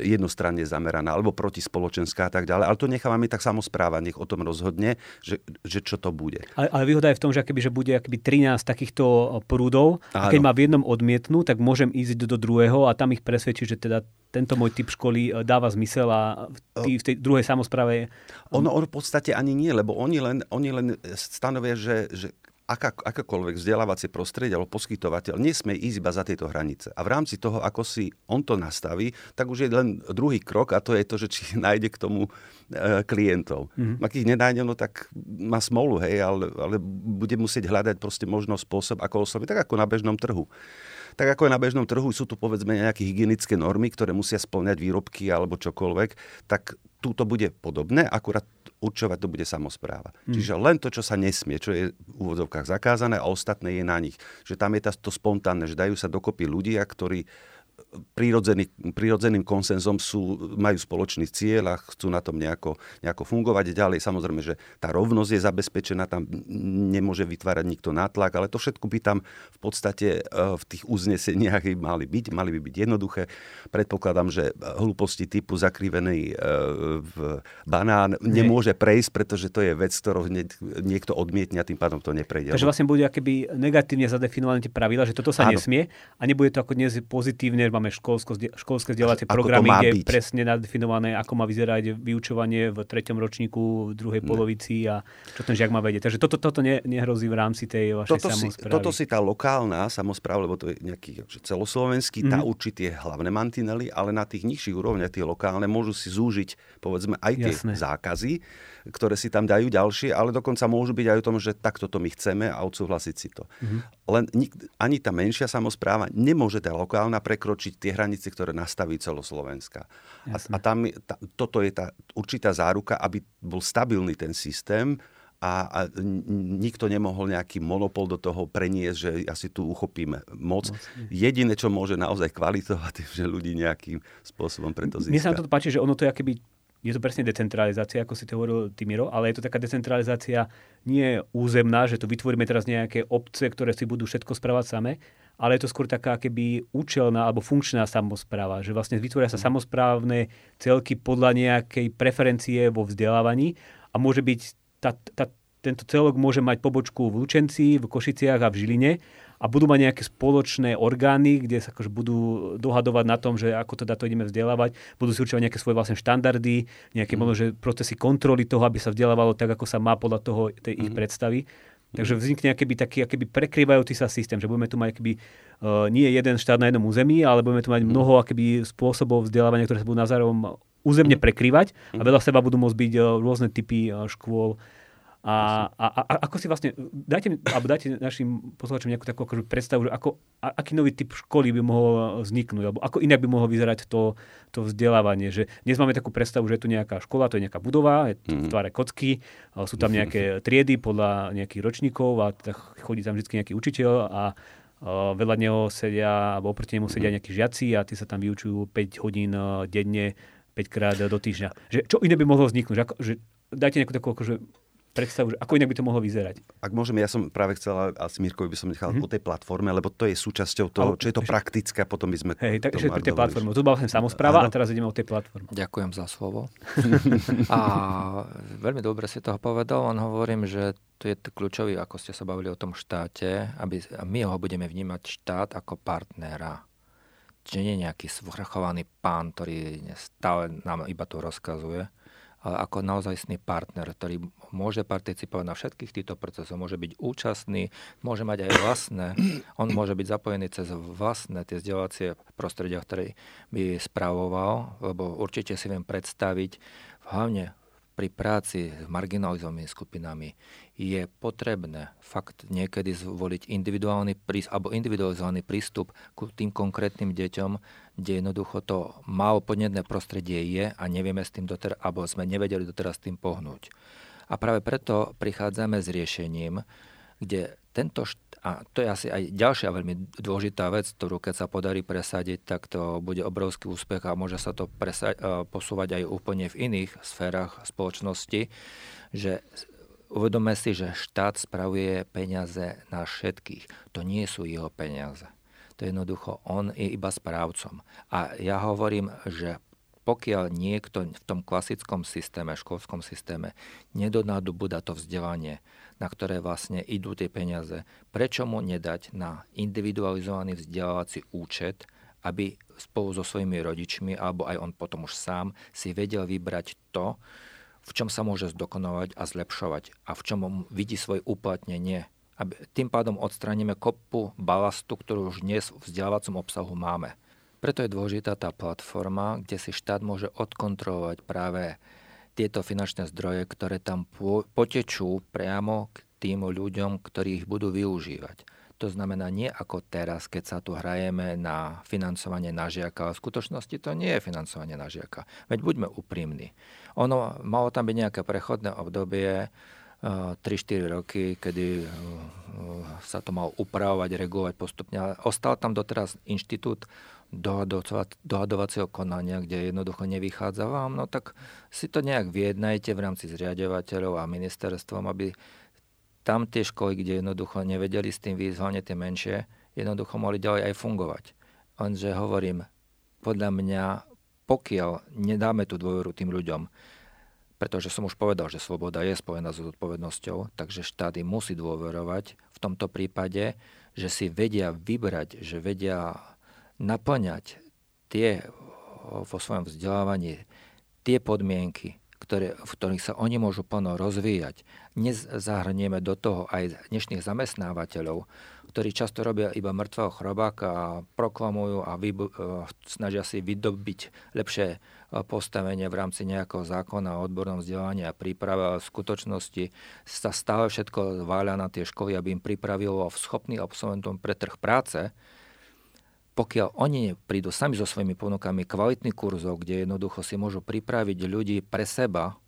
jednostranne zameraná alebo protispoločenská a tak ďalej. Ale to nechávame tak samozpráva, nech o tom rozhodne, že, že čo to bude. Ale, ale výhoda je v tom, že, akoby, že bude akoby 13 takýchto prúdov. A keď ma v jednom odmietnú, tak môžem ísť do, druhého a tam ich presvedčiť, že teda tento môj typ školy e, dáva zmysel a v, tej druhej samozpráve... Ono, ono v podstate ani nie, lebo oni len, oni len stanovia, že, že aká, akákoľvek vzdelávacie prostredie alebo poskytovateľ nesmie ísť iba za tieto hranice. A v rámci toho, ako si on to nastaví, tak už je len druhý krok a to je to, že či nájde k tomu e, klientov. Mm-hmm. Ak ich nenájde, no tak má smolu, hej, ale, ale bude musieť hľadať proste možnosť spôsob, ako osloviť, tak ako na bežnom trhu. Tak ako je na bežnom trhu, sú tu povedzme nejaké hygienické normy, ktoré musia splňať výrobky alebo čokoľvek, tak tu to bude podobné, akurát určovať to bude samozpráva. Hmm. Čiže len to, čo sa nesmie, čo je v úvodzovkách zakázané a ostatné je na nich. Že tam je to spontánne, že dajú sa dokopy ľudia, ktorí prirodzený, prirodzeným konsenzom sú, majú spoločný cieľ a chcú na tom nejako, nejako fungovať ďalej. Samozrejme, že tá rovnosť je zabezpečená, tam nemôže vytvárať nikto nátlak, ale to všetko by tam v podstate e, v tých uzneseniach mali byť, mali by byť jednoduché. Predpokladám, že hlúposti typu zakrivený e, v banán nemôže prejsť, pretože to je vec, ktorou niekto odmietne a tým pádom to neprejde. Takže vlastne bude akéby negatívne zadefinované tie pravidla, že toto sa Áno. nesmie a nebude to ako dnes pozitívne, máme školsko, školské vzdelávacie programy, kde je presne nadefinované, ako má vyzerať vyučovanie v treťom ročníku, v druhej polovici a čo ten žiak má vedieť. Takže toto, toto ne, nehrozí v rámci tej vašej toto samozprávy. Si, toto si tá lokálna samozpráva, lebo to je nejaký celoslovenský, mm-hmm. tá mhm. určite hlavné mantinely, ale na tých nižších úrovniach, tie lokálne, môžu si zúžiť povedzme aj tie Jasné. zákazy ktoré si tam dajú ďalšie, ale dokonca môžu byť aj o tom, že takto to my chceme a odsúhlasiť si to. Mm-hmm. Len nik, ani tá menšia samozpráva nemôže tá lokálna prekročiť tie hranice, ktoré nastaví celoslovenská. A, a tam, tá, toto je tá určitá záruka, aby bol stabilný ten systém, a, a nikto nemohol nejaký monopol do toho preniesť, že asi tu uchopíme moc. Jediné, čo môže naozaj kvalitovať, je, že ľudí nejakým spôsobom preto získa. Mne sa to páči, že ono to je akéby je to presne decentralizácia, ako si to hovoril Timiro, ale je to taká decentralizácia nie územná, že tu vytvoríme teraz nejaké obce, ktoré si budú všetko správať same, ale je to skôr taká keby účelná alebo funkčná samozpráva, že vlastne vytvoria sa mhm. samozprávne celky podľa nejakej preferencie vo vzdelávaní a môže byť, tá, tá, tento celok môže mať pobočku v Lučenci, v Košiciach a v Žiline a budú mať nejaké spoločné orgány, kde sa akože budú dohadovať na tom, že ako teda to ideme vzdelávať, budú si určovať nejaké svoje vlastné štandardy, nejaké mm. možno, že procesy kontroly toho, aby sa vzdelávalo tak, ako sa má podľa toho tej mm. ich mhm. predstavy. Takže mhm. vznikne akéby taký akéby prekrývajúci sa systém, že budeme tu mať akéby, uh, nie jeden štát na jednom území, ale budeme tu mať mm. mnoho akéby spôsobov vzdelávania, ktoré sa budú navzájom územne prekrývať a vedľa seba budú môcť byť uh, rôzne typy uh, škôl, a, a, a ako si vlastne, dajte, alebo dajte našim posluchačom nejakú takú akože predstavu, že ako, a, aký nový typ školy by mohol vzniknúť, alebo ako inak by mohlo vyzerať to, to vzdelávanie. Že dnes máme takú predstavu, že je tu nejaká škola, to je nejaká budova, je to v mhm. tvare kocky, sú tam nejaké triedy podľa nejakých ročníkov a chodí tam vždy nejaký učiteľ a vedľa neho sedia, alebo oproti nemu sedia mhm. nejakí žiaci a tí sa tam vyučujú 5 hodín denne, 5 krát do týždňa. Že, čo iné by mohlo vzniknúť? Že, že, dajte nejakú takú akože predstavu, ako inak by to mohlo vyzerať. Ak môžem, ja som práve chcel, asi Mirkovi by som nechal mm-hmm. po tej platforme, lebo to je súčasťou toho, čo je to praktické, a potom by sme... Hej, takže pri tej platforme. Tu bola vlastne samozpráva a teraz ideme o tej platforme. Ďakujem za slovo. a veľmi dobre si toho povedal, on hovorím, že to je kľúčový, ako ste sa bavili o tom štáte, aby my ho budeme vnímať štát ako partnera. Čiže nie nejaký svrchovaný pán, ktorý stále nám iba to rozkazuje, ako naozajstný partner, ktorý môže participovať na všetkých týchto procesoch, môže byť účastný, môže mať aj vlastné, on môže byť zapojený cez vlastné tie vzdelávacie prostredia, ktoré by spravoval, lebo určite si viem predstaviť, hlavne pri práci s marginalizovanými skupinami je potrebné fakt niekedy zvoliť individuálny prístup, alebo individualizovaný prístup k tým konkrétnym deťom, kde jednoducho to malo podnetné prostredie je a nevieme s tým doteraz, alebo sme nevedeli doteraz tým pohnúť. A práve preto prichádzame s riešením, kde tento št- a to je asi aj ďalšia veľmi dôležitá vec, ktorú keď sa podarí presadiť, tak to bude obrovský úspech a môže sa to presa- posúvať aj úplne v iných sférach spoločnosti, že uvedome si, že štát spravuje peniaze na všetkých. To nie sú jeho peniaze. To je jednoducho, on je iba správcom. A ja hovorím, že pokiaľ niekto v tom klasickom systéme, školskom systéme nedonadobúda to vzdelanie, na ktoré vlastne idú tie peniaze, prečo mu nedať na individualizovaný vzdelávací účet, aby spolu so svojimi rodičmi, alebo aj on potom už sám, si vedel vybrať to, v čom sa môže zdokonovať a zlepšovať a v čom vidí svoje uplatnenie. Aby tým pádom odstraníme kopu balastu, ktorú už dnes v vzdelávacom obsahu máme. Preto je dôležitá tá platforma, kde si štát môže odkontrolovať práve tieto finančné zdroje, ktoré tam potečú priamo k tým ľuďom, ktorí ich budú využívať. To znamená nie ako teraz, keď sa tu hrajeme na financovanie na žiaka, ale v skutočnosti to nie je financovanie na žiaka. Veď buďme úprimní. Ono, malo tam byť nejaké prechodné obdobie, 3-4 eh, roky, kedy eh, sa to malo upravovať, regulovať postupne. Ostal tam doteraz inštitút dohadovacieho konania, kde jednoducho nevychádza vám, no tak si to nejak vyjednajte v rámci zriadovateľov a ministerstvom, aby tam tie školy, kde jednoducho nevedeli s tým hlavne tie menšie, jednoducho mohli ďalej aj fungovať. Lenže hovorím, podľa mňa, pokiaľ nedáme tú dôveru tým ľuďom, pretože som už povedal, že sloboda je spojená s odpovednosťou, takže štáty musí dôverovať v tomto prípade, že si vedia vybrať, že vedia naplňať tie vo svojom vzdelávaní tie podmienky, ktoré, v ktorých sa oni môžu plno rozvíjať. Nezahrnieme do toho aj dnešných zamestnávateľov, ktorí často robia iba mŕtvého chrobáka a proklamujú a vybu- e, snažia si vydobiť lepšie e, postavenie v rámci nejakého zákona o odbornom vzdelaní a príprave, ale v skutočnosti sa stále všetko váľa na tie školy, aby im pripravilo schopný absolventom pre trh práce, pokiaľ oni prídu sami so svojimi ponukami kvalitných kurzov, kde jednoducho si môžu pripraviť ľudí pre seba,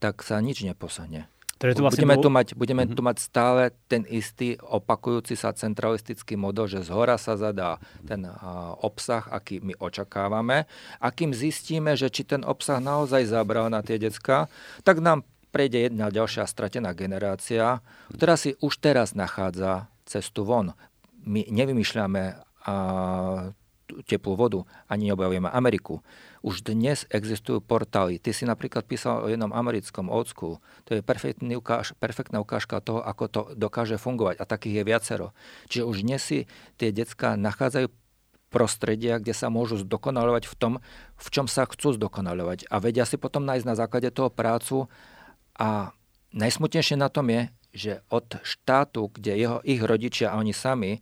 tak sa nič neposahne. Vlastne budeme, bol... tu mať, budeme uh-huh. tu mať stále ten istý opakujúci sa centralistický model, že z hora sa zadá ten uh, obsah, aký my očakávame. A kým zistíme, že či ten obsah naozaj zabral na tie decka, tak nám prejde jedna ďalšia stratená generácia, ktorá si už teraz nachádza cestu von. My nevymýšľame a teplú vodu, ani neobjavujeme Ameriku. Už dnes existujú portály. Ty si napríklad písal o jednom americkom school. To je ukáž, perfektná ukážka toho, ako to dokáže fungovať. A takých je viacero. Čiže už dnes si tie decka nachádzajú prostredia, kde sa môžu zdokonalovať v tom, v čom sa chcú zdokonalovať. A vedia si potom nájsť na základe toho prácu. A najsmutnejšie na tom je, že od štátu, kde jeho, ich rodičia a oni sami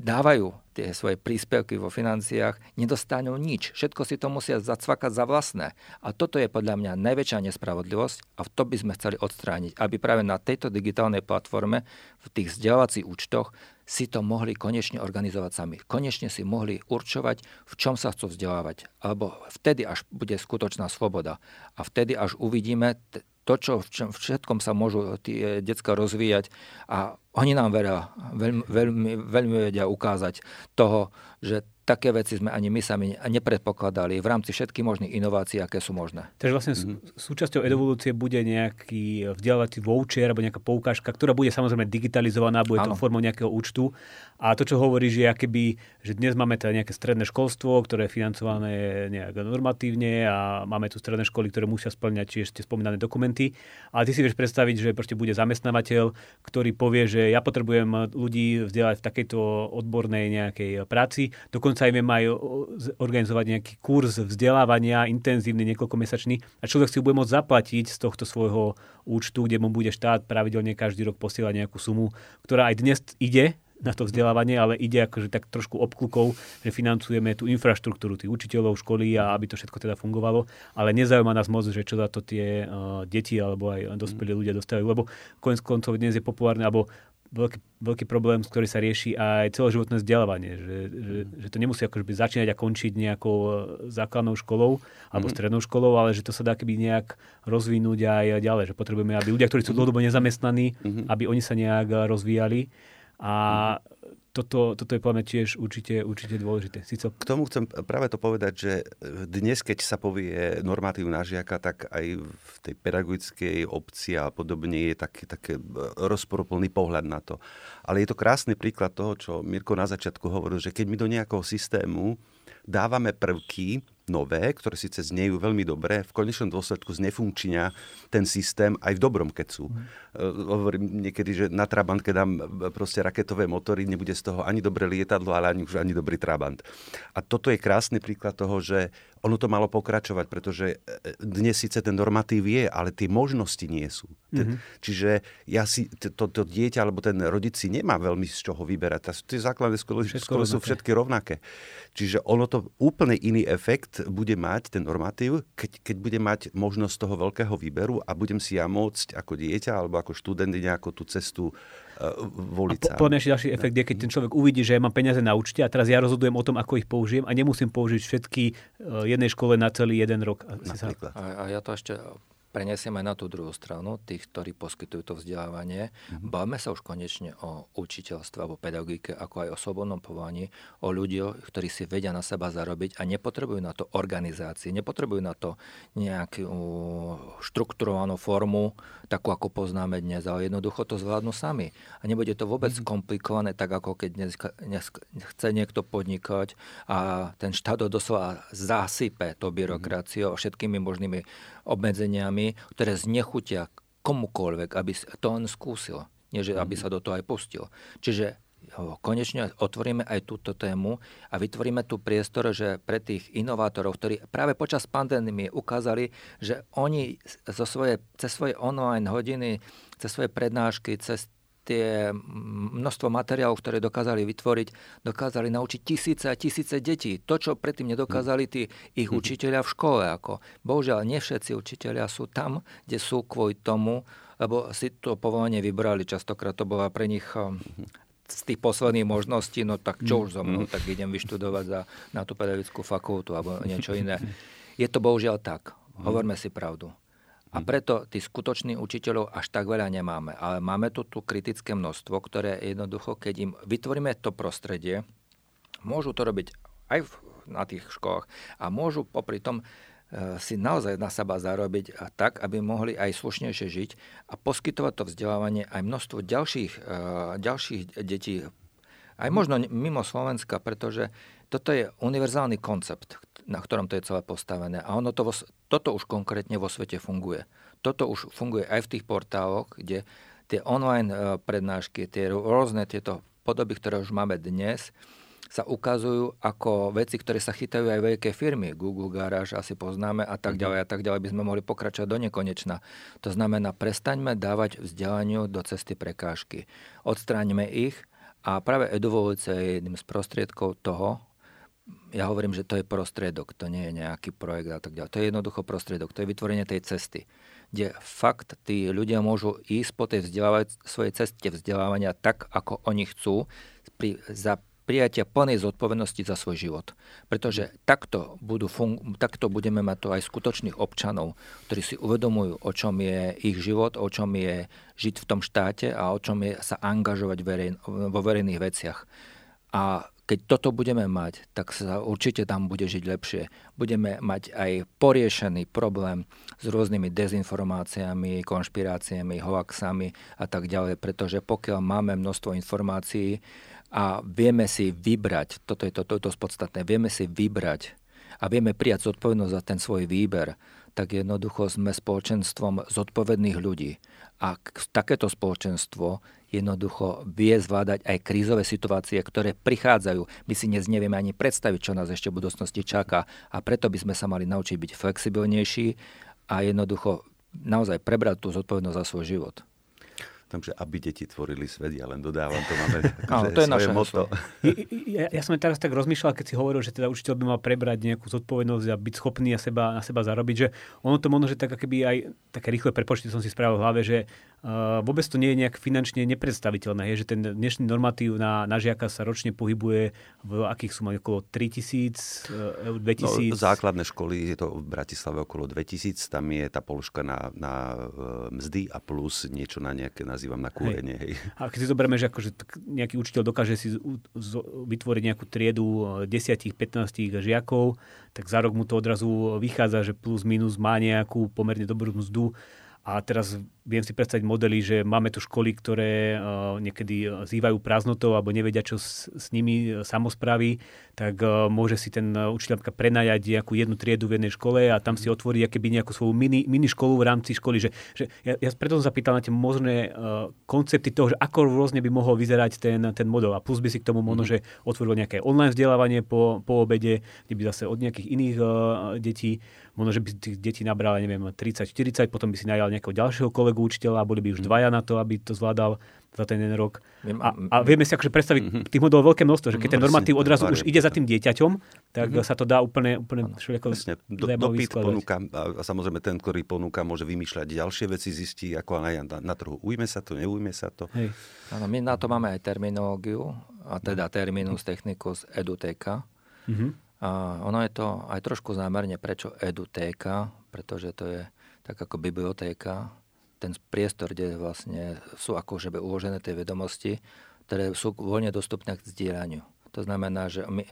dávajú tie svoje príspevky vo financiách, nedostanú nič. Všetko si to musia zacvakať za vlastné. A toto je podľa mňa najväčšia nespravodlivosť a to by sme chceli odstrániť, aby práve na tejto digitálnej platforme, v tých vzdelávacích účtoch, si to mohli konečne organizovať sami. Konečne si mohli určovať, v čom sa chcú vzdelávať. Alebo vtedy až bude skutočná sloboda. A vtedy až uvidíme to, čo v čom, všetkom sa môžu tie decka rozvíjať a oni nám veria, veľmi, veľmi, veľmi vedia ukázať toho, že také veci sme ani my sami nepredpokladali v rámci všetkých možných inovácií, aké sú možné. Takže vlastne mm-hmm. súčasťou evolúcie bude nejaký vzdelávací voucher alebo nejaká poukážka, ktorá bude samozrejme digitalizovaná, bude ano. to formou nejakého účtu. A to, čo hovoríš, je akéby, že dnes máme teda nejaké stredné školstvo, ktoré je financované nejak normatívne a máme tu stredné školy, ktoré musia splňať či ešte spomínané dokumenty. Ale ty si vieš predstaviť, že proste bude zamestnávateľ, ktorý povie, že ja potrebujem ľudí vzdelať v takejto odbornej nejakej práci. Dokonca aj viem aj organizovať nejaký kurz vzdelávania, intenzívny, niekoľkomesačný. A človek si ho bude môcť zaplatiť z tohto svojho účtu, kde mu bude štát pravidelne každý rok posielať nejakú sumu, ktorá aj dnes ide na to vzdelávanie, ale ide akože tak trošku obklukov, že financujeme tú infraštruktúru tých učiteľov, školy a aby to všetko teda fungovalo, ale nezaujíma nás moc, že čo za to tie uh, deti alebo aj dospelí ľudia dostávajú, lebo konec koncov dnes je populárne, alebo veľký, veľký problém, ktorý sa rieši aj celoživotné vzdelávanie. Že, že, že to nemusí akože začínať a končiť nejakou e, základnou školou alebo mm-hmm. strednou školou, ale že to sa dá keby nejak rozvinúť aj ďalej. Že potrebujeme, aby ľudia, ktorí sú dlhodobo nezamestnaní, mm-hmm. aby oni sa nejak rozvíjali. A toto, toto je podľa tiež určite, určite dôležité. Sico... K tomu chcem práve to povedať, že dnes, keď sa povie normatív na žiaka, tak aj v tej pedagogickej obci a podobne je taký, taký rozporoplný pohľad na to. Ale je to krásny príklad toho, čo Mirko na začiatku hovoril, že keď my do nejakého systému dávame prvky, nové, ktoré síce znejú veľmi dobre, v konečnom dôsledku znefunkčia ten systém aj v dobrom, keď sú. Mm. Hovorím niekedy, že na Trabant, keď dám proste raketové motory, nebude z toho ani dobré lietadlo, ale ani už ani dobrý Trabant. A toto je krásny príklad toho, že ono to malo pokračovať, pretože e, dnes síce ten normatív je, ale tie možnosti nie sú. Mm-hmm. Čiže ja si, to, to dieťa alebo ten rodič si nemá veľmi z čoho vyberať. Tie základné školy, školy sú všetky rovnaké. Čiže ono to úplne iný efekt bude mať, ten normatív, keď, keď bude mať možnosť toho veľkého výberu a budem si ja môcť ako dieťa alebo ako študent nejakú tú cestu uh, voliť. A po, ešte ďalší efekt je, keď ten človek uvidí, že ja mám peniaze na účte a teraz ja rozhodujem o tom, ako ich použijem a nemusím použiť všetky uh, jednej škole na celý jeden rok. A, a ja to ešte prenesieme na tú druhú stranu, tých, ktorí poskytujú to vzdelávanie. Mm-hmm. Bavme sa už konečne o učiteľstve alebo pedagogike, ako aj o slobodnom povolaní, o ľuďoch, ktorí si vedia na seba zarobiť a nepotrebujú na to organizácie, nepotrebujú na to nejakú štrukturovanú formu, takú ako poznáme dnes, ale jednoducho to zvládnu sami. A nebude to vôbec mm-hmm. komplikované, tak ako keď dnes, dnes chce niekto podnikať a ten štát doslova zasype to byrokraciou mm-hmm. všetkými možnými obmedzeniami, ktoré znechutia komukoľvek, aby to on skúsil, než aby sa do toho aj pustil. Čiže konečne otvoríme aj túto tému a vytvoríme tu priestor, že pre tých inovátorov, ktorí práve počas pandémie ukázali, že oni zo svoje, cez svoje online hodiny, cez svoje prednášky, cez tie množstvo materiálov, ktoré dokázali vytvoriť, dokázali naučiť tisíce a tisíce detí. To, čo predtým nedokázali tí ich mhm. učiteľia v škole. Ako. Bohužiaľ, nie všetci učiteľia sú tam, kde sú kvôli tomu, lebo si to povolanie vybrali. Častokrát to bola pre nich um, z tých posledných možností, no tak čo už so mnou, mhm. tak idem vyštudovať za, na tú pedagogickú fakultu alebo niečo iné. Je to bohužiaľ tak. Hovorme si pravdu. A mhm. preto tých skutočných učiteľov až tak veľa nemáme. Ale máme tu, tu kritické množstvo, ktoré jednoducho, keď im vytvoríme to prostredie, môžu to robiť aj v, na tých školách a môžu popri tom e, si naozaj na seba zarobiť a tak, aby mohli aj slušnejšie žiť a poskytovať to vzdelávanie aj množstvo ďalších, e, ďalších detí, aj mhm. možno mimo Slovenska, pretože toto je univerzálny koncept, na ktorom to je celé postavené. A ono to vo, toto už konkrétne vo svete funguje. Toto už funguje aj v tých portáloch, kde tie online e, prednášky, tie rôzne tieto podoby, ktoré už máme dnes, sa ukazujú ako veci, ktoré sa chytajú aj veľké firmy. Google Garage asi poznáme a tak mhm. ďalej a tak ďalej by sme mohli pokračovať do nekonečna. To znamená, prestaňme dávať vzdelaniu do cesty prekážky. Odstráňme ich a práve Eduvoluce je jedným z prostriedkov toho, ja hovorím, že to je prostriedok, to nie je nejaký projekt a tak ďalej. To je jednoducho prostriedok, to je vytvorenie tej cesty, kde fakt tí ľudia môžu ísť po tej svojej ceste vzdelávania tak, ako oni chcú, pri, za prijatia plnej zodpovednosti za svoj život. Pretože takto, budú fun- takto budeme mať to aj skutočných občanov, ktorí si uvedomujú, o čom je ich život, o čom je žiť v tom štáte a o čom je sa angažovať verej- vo verejných veciach. A keď toto budeme mať, tak sa určite tam bude žiť lepšie. Budeme mať aj poriešený problém s rôznymi dezinformáciami, konšpiráciami, hoaxami a tak ďalej, pretože pokiaľ máme množstvo informácií a vieme si vybrať, toto je to, to, to podstatné, vieme si vybrať a vieme prijať zodpovednosť za ten svoj výber, tak jednoducho sme spoločenstvom zodpovedných ľudí. A takéto spoločenstvo jednoducho vie zvládať aj krízové situácie, ktoré prichádzajú. My si dnes nevieme ani predstaviť, čo nás ešte v budúcnosti čaká a preto by sme sa mali naučiť byť flexibilnejší a jednoducho naozaj prebrať tú zodpovednosť za svoj život. Takže aby deti tvorili svet, ja len dodávam, to máme Áno, to je naše moto. Ja, ja som teraz tak rozmýšľal, keď si hovoril, že teda učiteľ by mal prebrať nejakú zodpovednosť a byť schopný na seba, na seba zarobiť, že ono to možno, že tak keby aj také rýchle prepočty som si spravil v hlave, že vôbec to nie je nejak finančne nepredstaviteľné, je, že ten dnešný normatív na, na žiaka sa ročne pohybuje v akých sumách okolo 3000 eur, 2000. No, základné školy je to v Bratislave okolo 2000, tam je tá položka na, na e, mzdy a plus niečo na nejaké, nazývam na kúrenie. Hej. Hej. A keď si zoberieme, že akože nejaký učiteľ dokáže si vytvoriť nejakú triedu 10-15 žiakov, tak za rok mu to odrazu vychádza, že plus minus má nejakú pomerne dobrú mzdu a teraz viem si predstaviť modely, že máme tu školy, ktoré uh, niekedy zývajú prázdnotou alebo nevedia, čo s, s nimi uh, samozprávy, tak uh, môže si ten učiteľ prenajať nejakú jednu triedu v jednej škole a tam si otvoriť akéby nejakú svoju mini, mini školu v rámci školy. Že, že ja, ja preto som sa pýtal na tie možné uh, koncepty toho, že ako rôzne by mohol vyzerať ten, ten model. A plus by si k tomu možno, mm-hmm. že otvoril nejaké online vzdelávanie po, po obede, kde by zase od nejakých iných uh, detí možno, že by tých detí nabral, neviem, 30-40, potom by si najal nejakého ďalšieho kolegu učiteľa a boli by už mhm. dvaja na to, aby to zvládal za ten jeden rok. A, a vieme si akože predstaviť mm-hmm. tých modelov veľké množstvo, že keď ten normatív odrazu už ide za tým dieťaťom, tak mm-hmm. sa to dá úplne, úplne všelijako Do, dopyt ponúka, a samozrejme ten, ktorý ponúka, môže vymýšľať ďalšie veci, zistí, ako na, na, na trhu ujme sa to, neujme sa to. Hej. Áno, my na to máme aj terminológiu, a teda terminus technicus eduteka. Mm-hmm ono je to aj trošku zámerne, prečo edutéka, pretože to je tak ako bibliotéka, ten priestor, kde vlastne sú akože uložené tie vedomosti, ktoré sú voľne dostupné k zdieľaniu. To znamená, že my,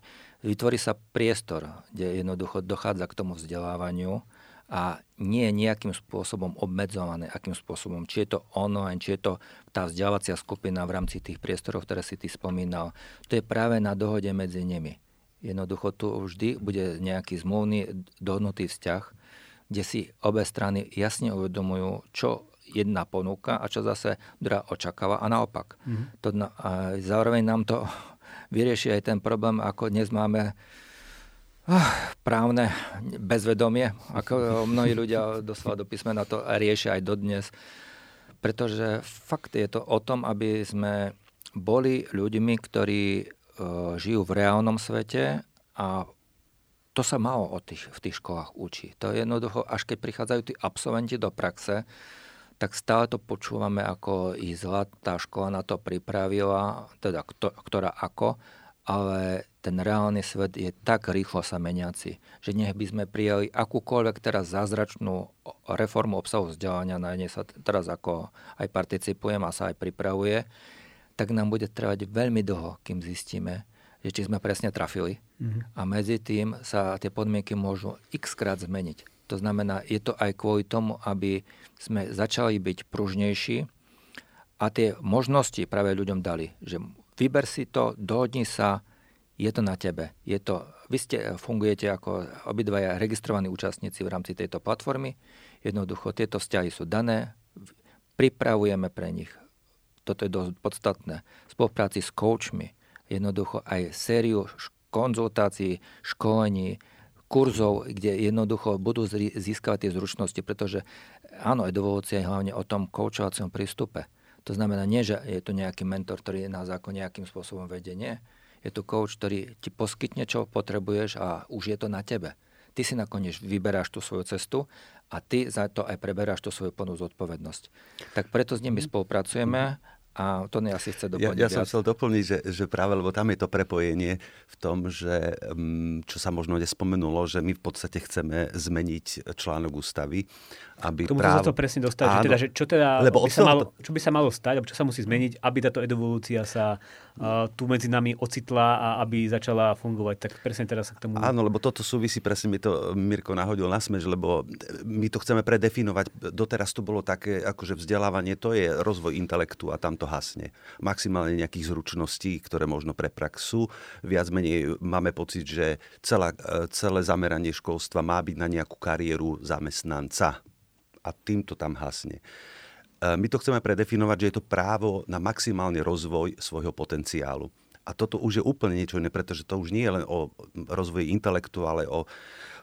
vytvorí sa priestor, kde jednoducho dochádza k tomu vzdelávaniu a nie je nejakým spôsobom obmedzované, akým spôsobom. Či je to online, či je to tá vzdelávacia skupina v rámci tých priestorov, ktoré si ty spomínal. To je práve na dohode medzi nimi. Jednoducho tu vždy bude nejaký zmluvný dohodnutý vzťah, kde si obe strany jasne uvedomujú, čo jedna ponúka a čo zase druhá očakáva a naopak. Mm-hmm. To, a zároveň nám to vyrieši aj ten problém, ako dnes máme uh, právne bezvedomie, ako mnohí ľudia doslova do písmena to riešia aj dodnes. Pretože fakt je to o tom, aby sme boli ľuďmi, ktorí žijú v reálnom svete a to sa malo o tých, v tých školách učí. To je jednoducho, až keď prichádzajú tí absolventi do praxe, tak stále to počúvame, ako i zlá tá škola na to pripravila, teda kto, ktorá ako, ale ten reálny svet je tak rýchlo sa meniaci, že nech by sme prijali akúkoľvek teraz zázračnú reformu obsahu vzdelania, na nej sa teraz ako aj participujem a sa aj pripravuje, tak nám bude trvať veľmi dlho, kým zistíme, že či sme presne trafili. Mm-hmm. A medzi tým sa tie podmienky môžu x krát zmeniť. To znamená, je to aj kvôli tomu, aby sme začali byť pružnejší a tie možnosti práve ľuďom dali, že vyber si to, dohodni sa, je to na tebe. Je to, vy ste, fungujete ako obidvaja registrovaní účastníci v rámci tejto platformy. Jednoducho tieto vzťahy sú dané, pripravujeme pre nich toto je dosť podstatné, v spolupráci s coachmi, jednoducho aj sériu konzultácií, školení, kurzov, kde jednoducho budú získavať tie zručnosti, pretože áno, evolúcia je hlavne o tom koučovacom prístupe. To znamená nie, že je to nejaký mentor, ktorý nás ako nejakým spôsobom vedie, nie. Je to coach, ktorý ti poskytne, čo potrebuješ a už je to na tebe. Ty si nakoniec vyberáš tú svoju cestu a ty za to aj preberáš tú svoju plnú zodpovednosť. Tak preto s nimi mhm. spolupracujeme a to asi chce doplniť. Ja, ja som chcel doplniť, že, že práve, lebo tam je to prepojenie v tom, že mm, čo sa možno nespomenulo, že my v podstate chceme zmeniť článok ústavy aby Tomu práv... sa to presne dostať, že, teda, že čo, teda Lebo by sa malo, čo by sa malo stať, čo sa musí zmeniť, aby táto evolúcia sa uh, tu medzi nami ocitla a aby začala fungovať. Tak presne teraz sa k tomu... Áno, lebo toto súvisí, presne mi to Mirko nahodil na smež, lebo my to chceme predefinovať. Doteraz to bolo také, akože vzdelávanie, to je rozvoj intelektu a tam to hasne. Maximálne nejakých zručností, ktoré možno pre praxu. Viac menej máme pocit, že celá, celé zameranie školstva má byť na nejakú kariéru zamestnanca a týmto tam hasne. E, my to chceme predefinovať, že je to právo na maximálny rozvoj svojho potenciálu. A toto už je úplne niečo iné, pretože to už nie je len o rozvoji intelektu, ale o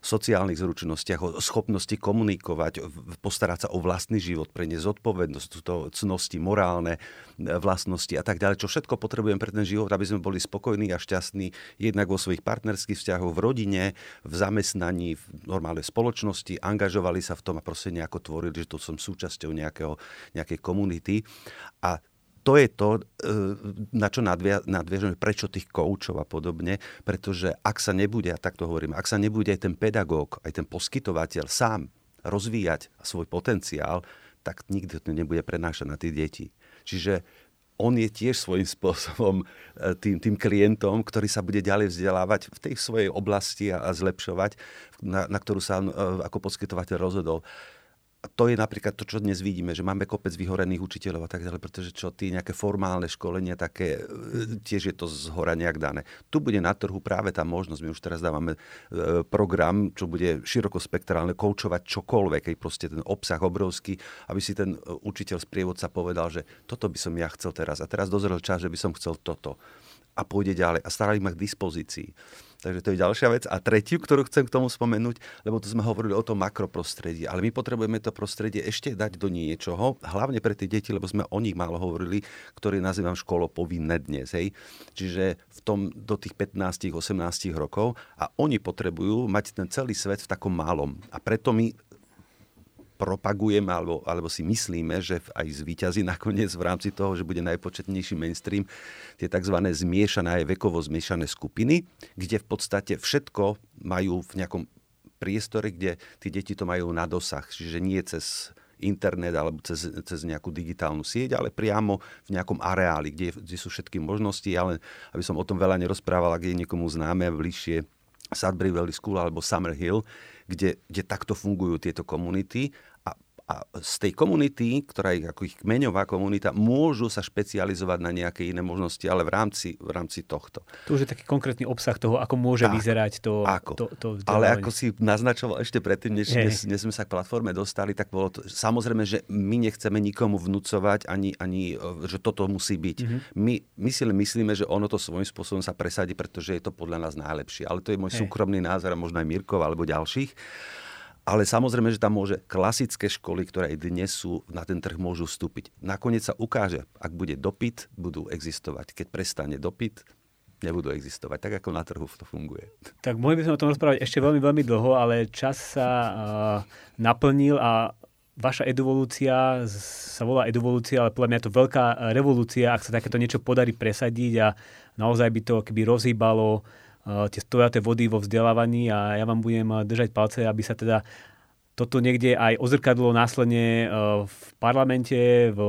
sociálnych zručnostiach, o schopnosti komunikovať, postarať sa o vlastný život, preniesť zodpovednosť, to cnosti, morálne e, vlastnosti a tak ďalej, čo všetko potrebujem pre ten život, aby sme boli spokojní a šťastní jednak vo svojich partnerských vzťahoch, v rodine, v zamestnaní, v normálnej spoločnosti, angažovali sa v tom a proste nejako tvorili, že to som súčasťou nejakého, nejakej komunity. A to je to, e, na čo nadviežeme, prečo tých koučov a podobne, pretože ak sa nebude, a tak to hovorím, ak sa nebude aj ten pedagóg, aj ten poskytovateľ sám rozvíjať svoj potenciál, tak nikdy to nebude prenášať na tie deti. Čiže on je tiež svojím spôsobom e, tým, tým klientom, ktorý sa bude ďalej vzdelávať v tej svojej oblasti a, a zlepšovať, na, na ktorú sa e, ako poskytovateľ rozhodol to je napríklad to, čo dnes vidíme, že máme kopec vyhorených učiteľov a tak ďalej, pretože čo tí nejaké formálne školenia, také, e, tiež je to z hora nejak dané. Tu bude na trhu práve tá možnosť, my už teraz dávame e, program, čo bude širokospektrálne, koučovať čokoľvek, keď proste ten obsah obrovský, aby si ten e, učiteľ sprievodca povedal, že toto by som ja chcel teraz a teraz dozrel čas, že by som chcel toto a pôjde ďalej a starali ma k dispozícii. Takže to je ďalšia vec. A tretiu, ktorú chcem k tomu spomenúť, lebo tu sme hovorili o tom makroprostredí, ale my potrebujeme to prostredie ešte dať do niečoho, hlavne pre tie deti, lebo sme o nich málo hovorili, ktoré nazývam školo povinné dnes. Hej. Čiže v tom do tých 15-18 rokov a oni potrebujú mať ten celý svet v takom malom. A preto my propagujeme alebo, alebo si myslíme, že aj zvíťazí nakoniec v rámci toho, že bude najpočetnejší mainstream, tie tzv. zmiešané aj vekovo zmiešané skupiny, kde v podstate všetko majú v nejakom priestore, kde tí deti to majú na dosah. Čiže nie cez internet alebo cez, cez nejakú digitálnu sieť, ale priamo v nejakom areáli, kde, kde sú všetky možnosti, ale aby som o tom veľa nerozprával, ak je niekomu známe bližšie Sudbury Valley School alebo Summerhill, kde, kde takto fungujú tieto komunity a z tej komunity, ktorá je ako ich kmeňová komunita, môžu sa špecializovať na nejaké iné možnosti, ale v rámci, v rámci tohto. To už je taký konkrétny obsah toho, ako môže tak, vyzerať to, ako. to, to Ale ako si naznačoval ešte predtým, než, než, než sme sa k platforme dostali, tak bolo to, samozrejme, že my nechceme nikomu vnúcovať ani, ani že toto musí byť. Mm-hmm. My, my si myslíme, že ono to svojím spôsobom sa presadí, pretože je to podľa nás najlepšie. Ale to je môj Hej. súkromný názor a možno aj Mirkov alebo ďalších. Ale samozrejme, že tam môže klasické školy, ktoré aj dnes sú, na ten trh môžu vstúpiť. Nakoniec sa ukáže, ak bude dopyt, budú existovať. Keď prestane dopyt, nebudú existovať. Tak ako na trhu to funguje. Tak mohli by sme o tom rozprávať ešte veľmi, veľmi dlho, ale čas sa uh, naplnil a vaša evolúcia sa volá evolúcia, ale podľa mňa je to veľká revolúcia, ak sa takéto niečo podarí presadiť a naozaj by to keby rozhýbalo Eh, tie stojaté vody vo vzdelávaní a ja vám budem eh, držať palce, aby sa teda toto niekde aj ozrkadlo následne eh, v parlamente, v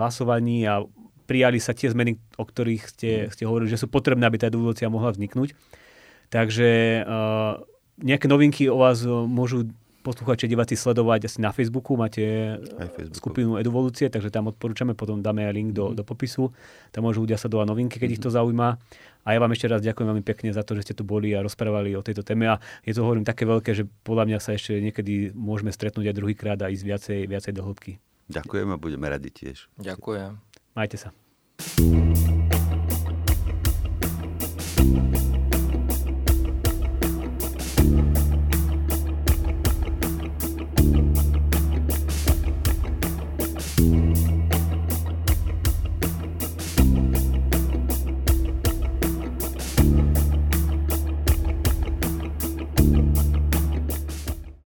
hlasovaní a prijali sa tie zmeny, o ktorých ste, mm. ste hovorili, že sú potrebné, aby tá evolúcia mohla vzniknúť. Takže nejaké novinky o vás môžu posluchači diváci sledovať asi na Facebooku, máte Facebooku. skupinu Eduvolúcie, takže tam odporúčame, potom dáme aj link do, mm. do popisu. Tam môžu ľudia sledovať novinky, keď mm. ich to zaujíma. A ja vám ešte raz ďakujem veľmi pekne za to, že ste tu boli a rozprávali o tejto téme. A je to, hovorím, také veľké, že podľa mňa sa ešte niekedy môžeme stretnúť aj druhýkrát a ísť viacej, viacej do hĺbky. Ďakujem a budeme radi tiež. Ďakujem. Majte sa.